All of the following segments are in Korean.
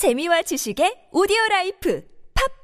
재미와 지식의 오디오 라이프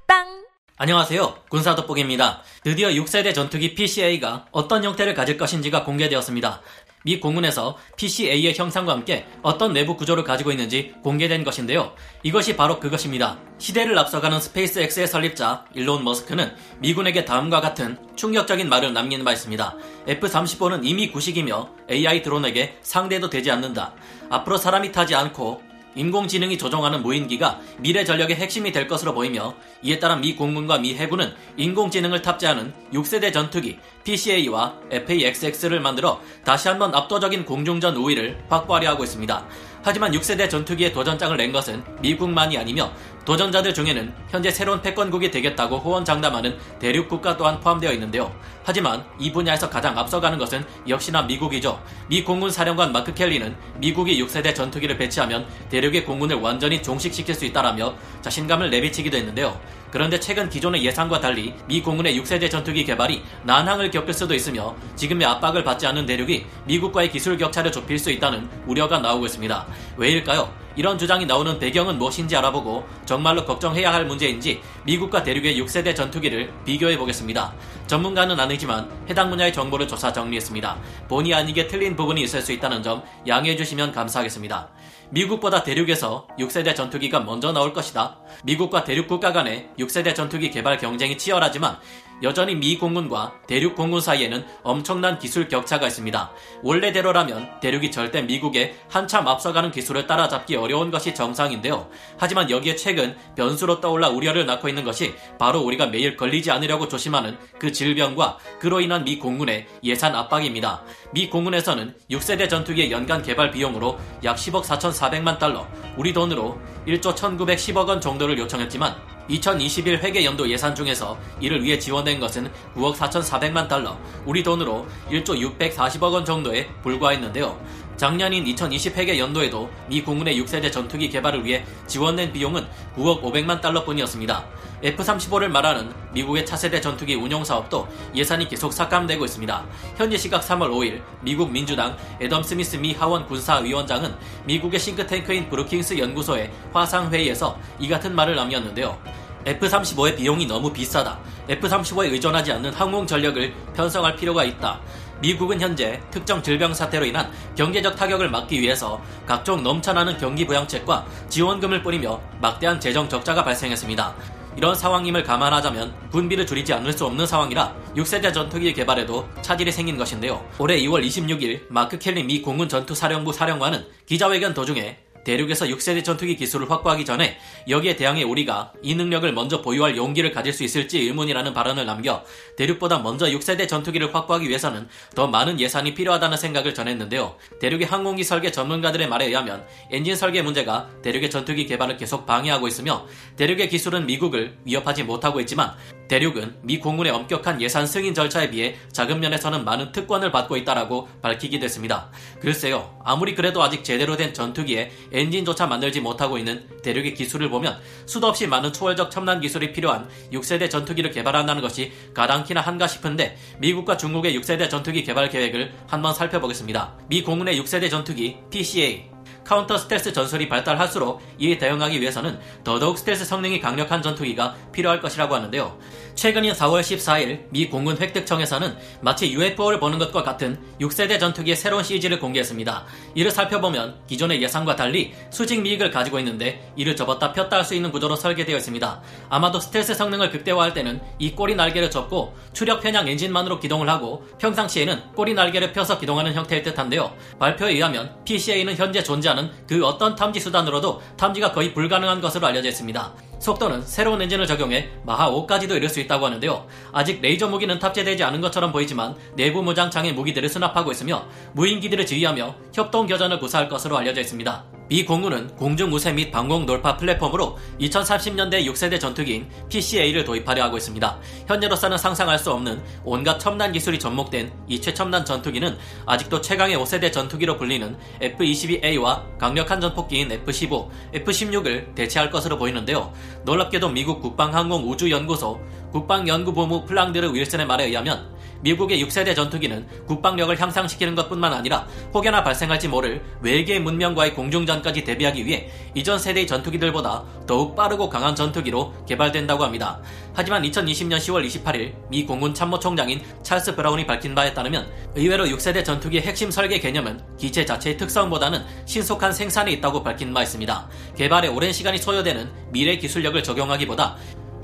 팟빵 안녕하세요. 군사 돋보기입니다. 드디어 6세대 전투기 PCA가 어떤 형태를 가질 것인지가 공개되었습니다. 미 공군에서 PCA의 형상과 함께 어떤 내부 구조를 가지고 있는지 공개된 것인데요. 이것이 바로 그것입니다. 시대를 앞서가는 스페이스X의 설립자 일론 머스크는 미군에게 다음과 같은 충격적인 말을 남긴 바 있습니다. F-35는 이미 구식이며 AI 드론에게 상대도 되지 않는다. 앞으로 사람이 타지 않고 인공지능이 조종하는 무인기가 미래 전력의 핵심이 될 것으로 보이며 이에 따라 미 공군과 미 해군은 인공지능을 탑재하는 6세대 전투기 PCA와 FA-XX를 만들어 다시 한번 압도적인 공중전 우위를 확보하려 하고 있습니다. 하지만 6세대 전투기의 도전장을 낸 것은 미국만이 아니며 도전자들 중에는 현재 새로운 패권국이 되겠다고 호언장담하는 대륙 국가 또한 포함되어 있는데요. 하지만 이 분야에서 가장 앞서가는 것은 역시나 미국이죠. 미 공군 사령관 마크 켈리는 미국이 6세대 전투기를 배치하면 대륙의 공군을 완전히 종식시킬 수 있다라며 자신감을 내비치기도 했는데요. 그런데 최근 기존의 예상과 달리 미 공군의 6세대 전투기 개발이 난항을 겪을 수도 있으며 지금의 압박을 받지 않는 대륙이 미국과의 기술 격차를 좁힐 수 있다는 우려가 나오고 있습니다. 왜일까요? 이런 주장이 나오는 배경은 무엇인지 알아보고 정말로 걱정해야 할 문제인지 미국과 대륙의 6세대 전투기를 비교해 보겠습니다. 전문가는 아니지만 해당 분야의 정보를 조사 정리했습니다. 본의 아니게 틀린 부분이 있을 수 있다는 점 양해해 주시면 감사하겠습니다. 미국보다 대륙에서 6세대 전투기가 먼저 나올 것이다. 미국과 대륙 국가 간의 6세대 전투기 개발 경쟁이 치열하지만 여전히 미 공군과 대륙 공군 사이에는 엄청난 기술 격차가 있습니다. 원래대로라면 대륙이 절대 미국에 한참 앞서가는 기술을 따라잡기 어려운 것이 정상인데요. 하지만 여기에 최근 변수로 떠올라 우려를 낳고 있는 것이 바로 우리가 매일 걸리지 않으려고 조심하는 그 질병과 그로 인한 미 공군의 예산 압박입니다. 미 공군에서는 6세대 전투기의 연간 개발 비용으로 약 10억 4,400만 달러, 우리 돈으로 1조 1,910억 원 정도를 요청했지만 2021 회계 연도 예산 중에서 이를 위해 지원된 것은 9억 4,400만 달러, 우리 돈으로 1조 640억 원 정도에 불과했는데요. 작년인 2020 회계 연도에도 미 공군의 6세대 전투기 개발을 위해 지원된 비용은 9억 500만 달러뿐이었습니다. F-35를 말하는 미국의 차세대 전투기 운용 사업도 예산이 계속 삭감되고 있습니다. 현지 시각 3월 5일 미국 민주당 에덤 스미스 미 하원 군사위원장은 미국의 싱크탱크인 브루킹스 연구소의 화상회의에서 이 같은 말을 남겼는데요. F-35의 비용이 너무 비싸다. F-35에 의존하지 않는 항공 전력을 편성할 필요가 있다. 미국은 현재 특정 질병 사태로 인한 경제적 타격을 막기 위해서 각종 넘쳐나는 경기 부양책과 지원금을 뿌리며 막대한 재정 적자가 발생했습니다. 이런 상황임을 감안하자면 군비를 줄이지 않을 수 없는 상황이라 6세대 전투기 개발에도 차질이 생긴 것인데요. 올해 2월 26일 마크 켈리 미 공군 전투사령부 사령관은 기자회견 도중에 대륙에서 6세대 전투기 기술을 확보하기 전에 여기에 대항해 우리가 이 능력을 먼저 보유할 용기를 가질 수 있을지 의문이라는 발언을 남겨 대륙보다 먼저 6세대 전투기를 확보하기 위해서는 더 많은 예산이 필요하다는 생각을 전했는데요. 대륙의 항공기 설계 전문가들의 말에 의하면 엔진 설계 문제가 대륙의 전투기 개발을 계속 방해하고 있으며 대륙의 기술은 미국을 위협하지 못하고 있지만 대륙은 미 공군의 엄격한 예산 승인 절차에 비해 자금 면에서는 많은 특권을 받고 있다라고 밝히기도 했습니다. 글쎄요, 아무리 그래도 아직 제대로 된 전투기에 엔진조차 만들지 못하고 있는 대륙의 기술을 보면 수도 없이 많은 초월적 첨단 기술이 필요한 6세대 전투기를 개발한다는 것이 가당키나 한가 싶은데 미국과 중국의 6세대 전투기 개발 계획을 한번 살펴보겠습니다. 미 공군의 6세대 전투기 PCA counter stealth 전술이 발달할수록 이에 대응하기 위해서는 더더욱 스텔스 성능이 강력한 전투기가 필요할 것이라고 하는데요. 최근인 4월 14일 미 공군 획득청에서는 마치 UFO를 보는 것과 같은 6세대 전투기의 새로운 CG를 공개했습니다. 이를 살펴보면 기존의 예상과 달리 수직 미익을 가지고 있는데 이를 접었다 폈다 할 수 있는 구조로 설계되어 있습니다. 아마도 스텔스 성능을 극대화할 때는 이 꼬리 날개를 접고 추력 편향 엔진만으로 기동을 하고 평상시에는 꼬리 날개를 펴서 기동하는 형태일 듯한데요. 발표에 의하면 PCA는 현재 존재하는 그 어떤 탐지 수단으로도 탐지가 거의 불가능한 것으로 알려져 있습니다. 속도는 새로운 엔진을 적용해 마하 5까지도 이를 수 있다고 하는데요. 아직 레이저 무기는 탑재되지 않은 것처럼 보이지만 내부 무장창의 무기들을 수납하고 있으며 무인기들을 지휘하며 협동 교전을 구사할 것으로 알려져 있습니다. 미 공군은 공중 우세 및 방공 돌파 플랫폼으로 2030년대 6세대 전투기인 PCA를 도입하려 하고 있습니다. 현재로서는 상상할 수 없는 온갖 첨단 기술이 접목된 이 최첨단 전투기는 아직도 최강의 5세대 전투기로 불리는 F-22A와 강력한 전폭기인 F-15, F-16을 대체할 것으로 보이는데요. 놀랍게도 미국 국방항공우주연구소 국방연구본부 플랑드르 윌슨의 말에 의하면 미국의 6세대 전투기는 국방력을 향상시키는 것뿐만 아니라 혹여나 발생할지 모를 외계 문명과의 공중전까지 대비하기 위해 이전 세대의 전투기들보다 더욱 빠르고 강한 전투기로 개발된다고 합니다. 하지만 2020년 10월 28일 미 공군 참모총장인 찰스 브라운이 밝힌 바에 따르면 의외로 6세대 전투기의 핵심 설계 개념은 기체 자체의 특성보다는 신속한 생산에 있다고 밝힌 바 있습니다. 개발에 오랜 시간이 소요되는 미래 기술력을 적용하기보다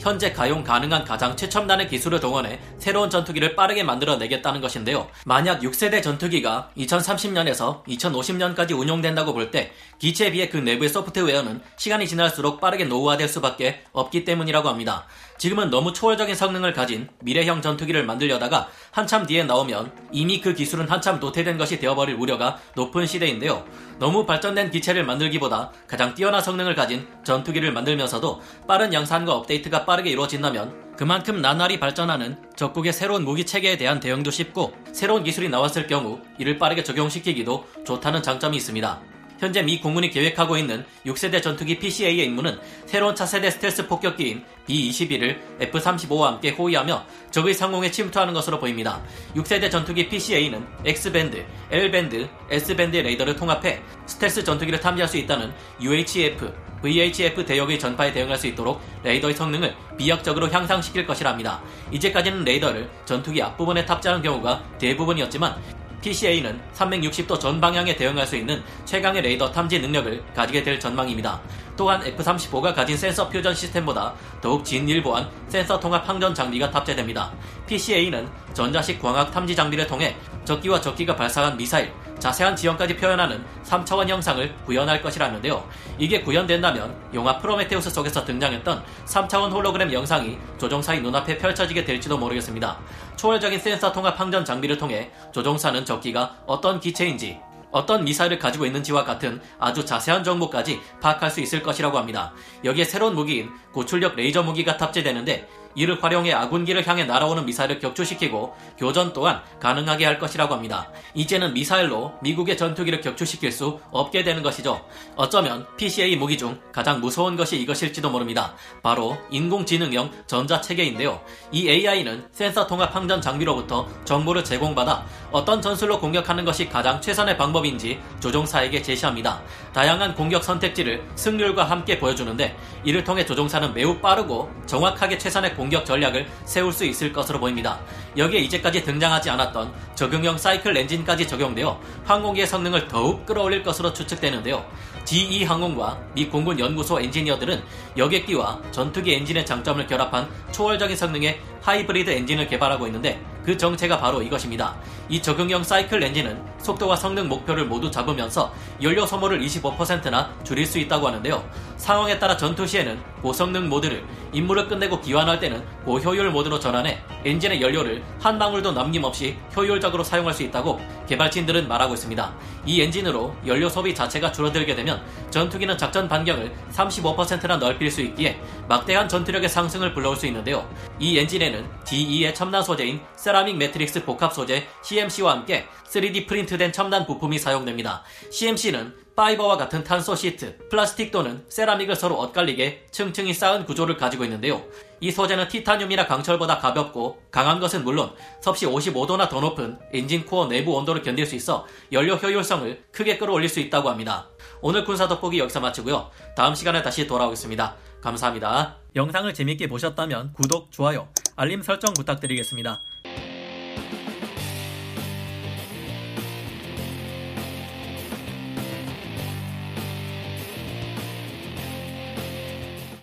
현재 가용 가능한 가장 최첨단의 기술을 동원해 새로운 전투기를 빠르게 만들어내겠다는 것인데요. 만약 6세대 전투기가 2030년에서 2050년까지 운용된다고 볼 때 기체에 비해 그 내부의 소프트웨어는 시간이 지날수록 빠르게 노후화될 수밖에 없기 때문이라고 합니다. 지금은 너무 초월적인 성능을 가진 미래형 전투기를 만들려다가 한참 뒤에 나오면 이미 그 기술은 한참 도태된 것이 되어버릴 우려가 높은 시대인데요. 너무 발전된 기체를 만들기보다 가장 뛰어난 성능을 가진 전투기를 만들면서도 빠른 양산과 업데이트가 빠르게 이루어진다면 그만큼 나날이 발전하는 적국의 새로운 무기 체계에 대한 대응도 쉽고 새로운 기술이 나왔을 경우 이를 빠르게 적용시키기도 좋다는 장점이 있습니다. 현재 미 공군이 계획하고 있는 6세대 전투기 PCA의 임무는 새로운 차세대 스텔스 폭격기인 B-21을 F-35와 함께 호위하며 적의 상공에 침투하는 것으로 보입니다. 6세대 전투기 PCA는 X밴드, L밴드, S밴드 레이더를 통합해 스텔스 전투기를 탐지할 수 있다는 UHF, VHF 대역의 전파에 대응할 수 있도록 레이더의 성능을 비약적으로 향상시킬 것이랍니다. 이제까지는 레이더를 전투기 앞부분에 탑재하는 경우가 대부분이었지만 PCA는 360도 전 방향에 대응할 수 있는 최강의 레이더 탐지 능력을 가지게 될 전망입니다. 또한 F-35가 가진 센서 퓨전 시스템보다 더욱 진일보한 센서 통합 항전 장비가 탑재됩니다. PCA는 전자식 광학 탐지 장비를 통해 적기와 적기가 발사한 미사일, 자세한 지형까지 표현하는 3차원 형상을 구현할 것이라는데요. 이게 구현된다면 영화 프로메테우스 속에서 등장했던 3차원 홀로그램 영상이 조종사의 눈앞에 펼쳐지게 될지도 모르겠습니다. 초월적인 센서 통합 항전 장비를 통해 조종사는 적기가 어떤 기체인지 어떤 미사일을 가지고 있는지와 같은 아주 자세한 정보까지 파악할 수 있을 것이라고 합니다. 여기에 새로운 무기인 고출력 레이저 무기가 탑재되는데 이를 활용해 아군기를 향해 날아오는 미사일을 격추시키고 교전 또한 가능하게 할 것이라고 합니다. 이제는 미사일로 미국의 전투기를 격추시킬 수 없게 되는 것이죠. 어쩌면 PCA 무기 중 가장 무서운 것이 이것일지도 모릅니다. 바로 인공지능형 전자체계인데요. 이 AI는 센서 통합 항전 장비로부터 정보를 제공받아 어떤 전술로 공격하는 것이 가장 최선의 방법인지 조종사에게 제시합니다. 다양한 공격 선택지를 승률과 함께 보여주는데 이를 통해 조종사는 매우 빠르고 정확하게 최선의 공격 전략을 세울 수 있을 것으로 보입니다. 여기에 이제까지 등장하지 않았던 적응형 사이클 엔진까지 적용되어 항공기의 성능을 더욱 끌어올릴 것으로 추측되는데요. GE 항공과 미 공군 연구소 엔지니어들은 여객기와 전투기 엔진의 장점을 결합한 초월적인 성능의 하이브리드 엔진을 개발하고 있는데 그 정체가 바로 이것입니다. 이 적응형 사이클 엔진은 속도와 성능 목표를 모두 잡으면서 연료 소모를 25%나 줄일 수 있다고 하는데요. 상황에 따라 전투 시에는 고성능 모드를, 임무를 끝내고 기환할 때는 고효율 모드로 전환해 엔진의 연료를 한 방울도 남김없이 효율적으로 사용할 수 있다고 개발진들은 말하고 있습니다. 이 엔진으로 연료 소비 자체가 줄어들게 되면 전투기는 작전 반경을 35%나 넓힐 수 있기에 막대한 전투력의 상승을 불러올 수 있는데요. 이 엔진에는 GE의 첨단 소재인 세라믹 매트릭스 복합 소재 CMC와 함께 3D 프린트된 첨단 부품이 사용됩니다. CMC는 파이버와 같은 탄소 시트, 플라스틱 또는 세라믹을 서로 엇갈리게 층층이 쌓은 구조를 가지고 있는데요. 이 소재는 티타늄이나 강철보다 가볍고 강한 것은 물론 섭씨 55도나 더 높은 엔진 코어 내부 온도를 견딜 수 있어 연료 효율성을 크게 끌어올릴 수 있다고 합니다. 오늘 군사 돋보기 여기서 마치고요. 다음 시간에 다시 돌아오겠습니다. 감사합니다. 영상을 재밌게 보셨다면 구독, 좋아요, 알림 설정 부탁드리겠습니다.